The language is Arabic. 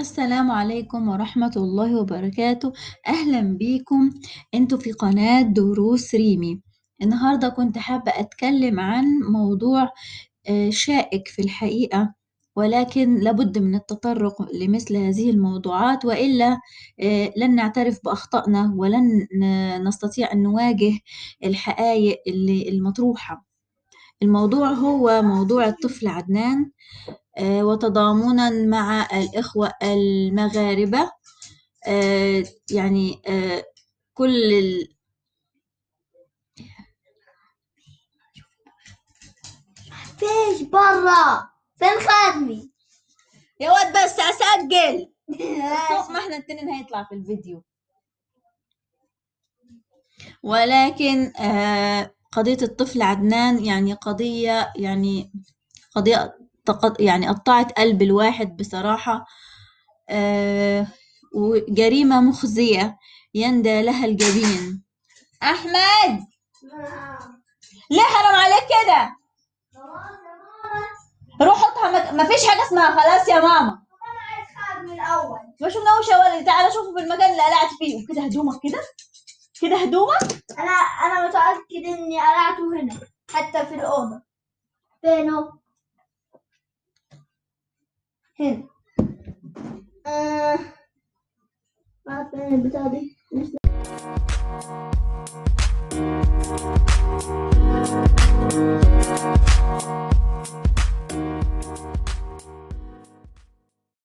السلام عليكم ورحمة الله وبركاته. أهلا بيكم أنتوا في قناة دروس ريمي. النهاردة كنت حابة أتكلم عن موضوع آه، شائك في الحقيقة ولكن لابد من التطرق لمثل هذه الموضوعات وإلا آه، لن نعترف بأخطائنا ولن نستطيع أن نواجه الحقائق المطروحة. الموضوع هو موضوع الطفل عدنان. وتضامنا مع الإخوة المغاربة. آه، يعني آه، كل ال... فيش برا؟ فين خادمي؟ يا واد بس أسجل. الصوت ما إحنا التنين هيطلع في الفيديو. ولكن قضية الطفل عدنان يعني قضية يعني قضية يعني قطعت قلب الواحد بصراحة آه وجريمة مخزية يندى لها الجبين. أحمد! ليه حرام عليك كده! روح حطها ما فيش حاجة اسمها خلاص يا ماما. من الأول مش منوش أولي تعالى شوفوا في المكان اللي قلعت فيه. كده هدومك كده؟ كده هدومك؟ أنا أنا متأكد إني قلعته هنا حتى في الأوضة. فينه Hmm. Uh,